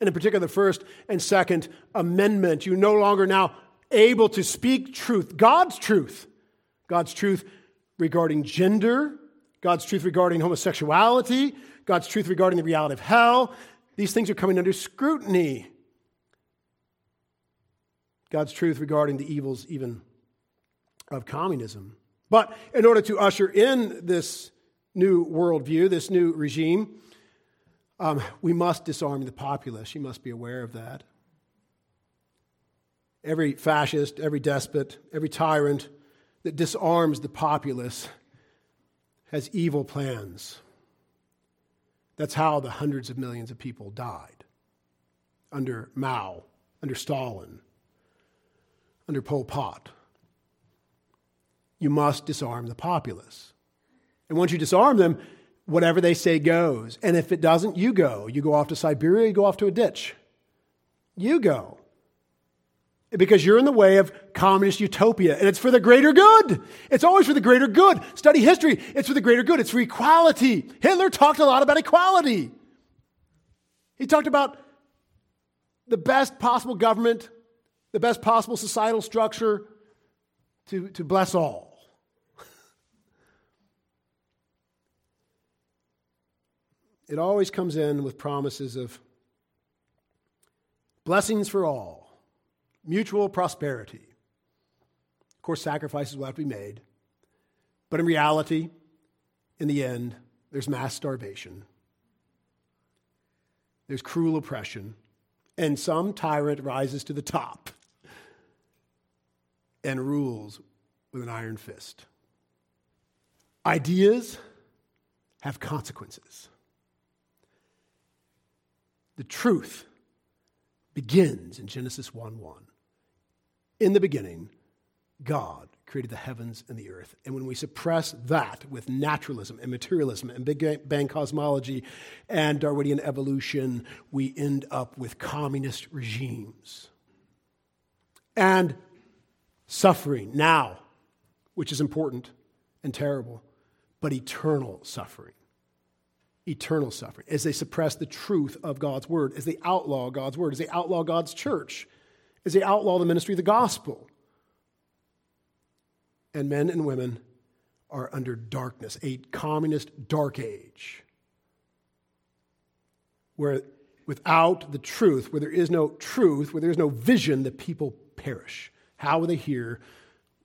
and in particular the First and Second Amendment. You're no longer now able to speak truth, God's truth, God's truth regarding gender, God's truth regarding homosexuality, God's truth regarding the reality of hell. These things are coming under scrutiny. God's truth regarding the evils, even of communism. But in order to usher in this new worldview, this new regime, um, we must disarm the populace. You must be aware of that. Every fascist, every despot, every tyrant that disarms the populace has evil plans. That's how the hundreds of millions of people died under Mao, under Stalin, under Pol Pot. You must disarm the populace. And once you disarm them, whatever they say goes. And if it doesn't, you go. You go off to Siberia, you go off to a ditch. You go. Because you're in the way of communist utopia, and it's for the greater good. It's always for the greater good. Study history, it's for the greater good. It's for equality. Hitler talked a lot about equality. He talked about the best possible government the best possible societal structure to, to bless all. it always comes in with promises of blessings for all, mutual prosperity. Of course, sacrifices will have to be made. But in reality, in the end, there's mass starvation, there's cruel oppression, and some tyrant rises to the top and rules with an iron fist. Ideas have consequences. The truth begins in Genesis 1 1. In the beginning, God created the heavens and the earth. And when we suppress that with naturalism and materialism and Big Bang cosmology and Darwinian evolution, we end up with communist regimes. And suffering now, which is important and terrible, but eternal suffering. Eternal suffering. As they suppress the truth of God's word, as they outlaw God's word, as they outlaw God's church, as they outlaw the ministry of the gospel. And men and women are under darkness, a communist dark age, where without the truth, where there is no truth, where there is no vision, the people perish. How will they hear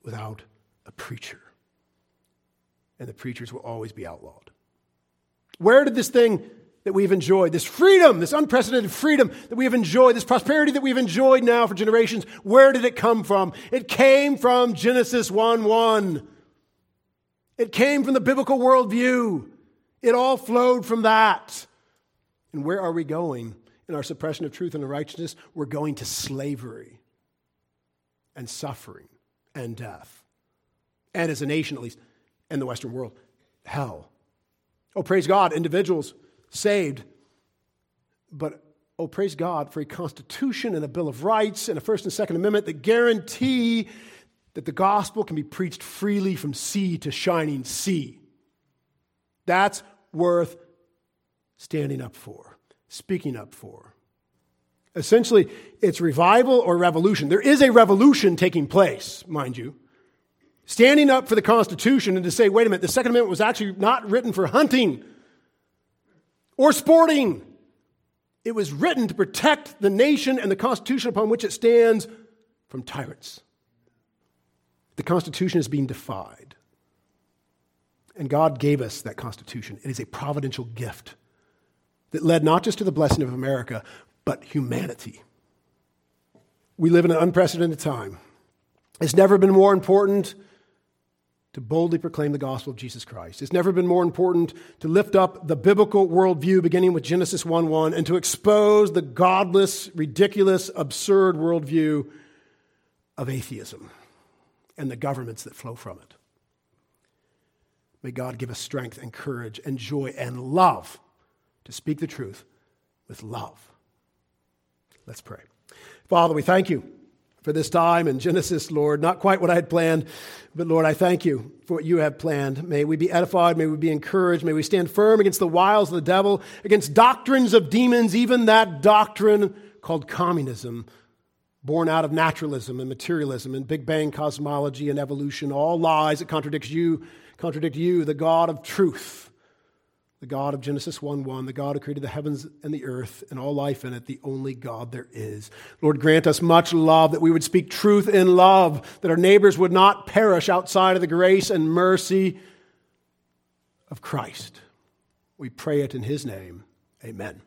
without a preacher? And the preachers will always be outlawed. Where did this thing that we've enjoyed, this freedom, this unprecedented freedom that we have enjoyed, this prosperity that we've enjoyed now for generations, where did it come from? It came from Genesis 1 1. It came from the biblical worldview. It all flowed from that. And where are we going in our suppression of truth and righteousness? We're going to slavery and suffering and death. And as a nation, at least, and the Western world, hell. Oh, praise God, individuals saved. But oh, praise God for a Constitution and a Bill of Rights and a First and Second Amendment that guarantee that the gospel can be preached freely from sea to shining sea. That's worth standing up for, speaking up for. Essentially, it's revival or revolution. There is a revolution taking place, mind you. Standing up for the Constitution and to say, wait a minute, the Second Amendment was actually not written for hunting or sporting. It was written to protect the nation and the Constitution upon which it stands from tyrants. The Constitution is being defied. And God gave us that Constitution. It is a providential gift that led not just to the blessing of America, but humanity. We live in an unprecedented time. It's never been more important to boldly proclaim the gospel of Jesus Christ. It's never been more important to lift up the biblical worldview, beginning with Genesis 1 1, and to expose the godless, ridiculous, absurd worldview of atheism and the governments that flow from it. May God give us strength and courage and joy and love to speak the truth with love. Let's pray. Father, we thank you for this time in Genesis, Lord. Not quite what I had planned, but Lord, I thank you for what you have planned. May we be edified. May we be encouraged. May we stand firm against the wiles of the devil, against doctrines of demons, even that doctrine called communism, born out of naturalism and materialism and Big Bang cosmology and evolution, all lies that contradict you, contradict you, the God of truth the God of Genesis 1 1, the God who created the heavens and the earth and all life in it, the only God there is. Lord, grant us much love, that we would speak truth in love, that our neighbors would not perish outside of the grace and mercy of Christ. We pray it in his name. Amen.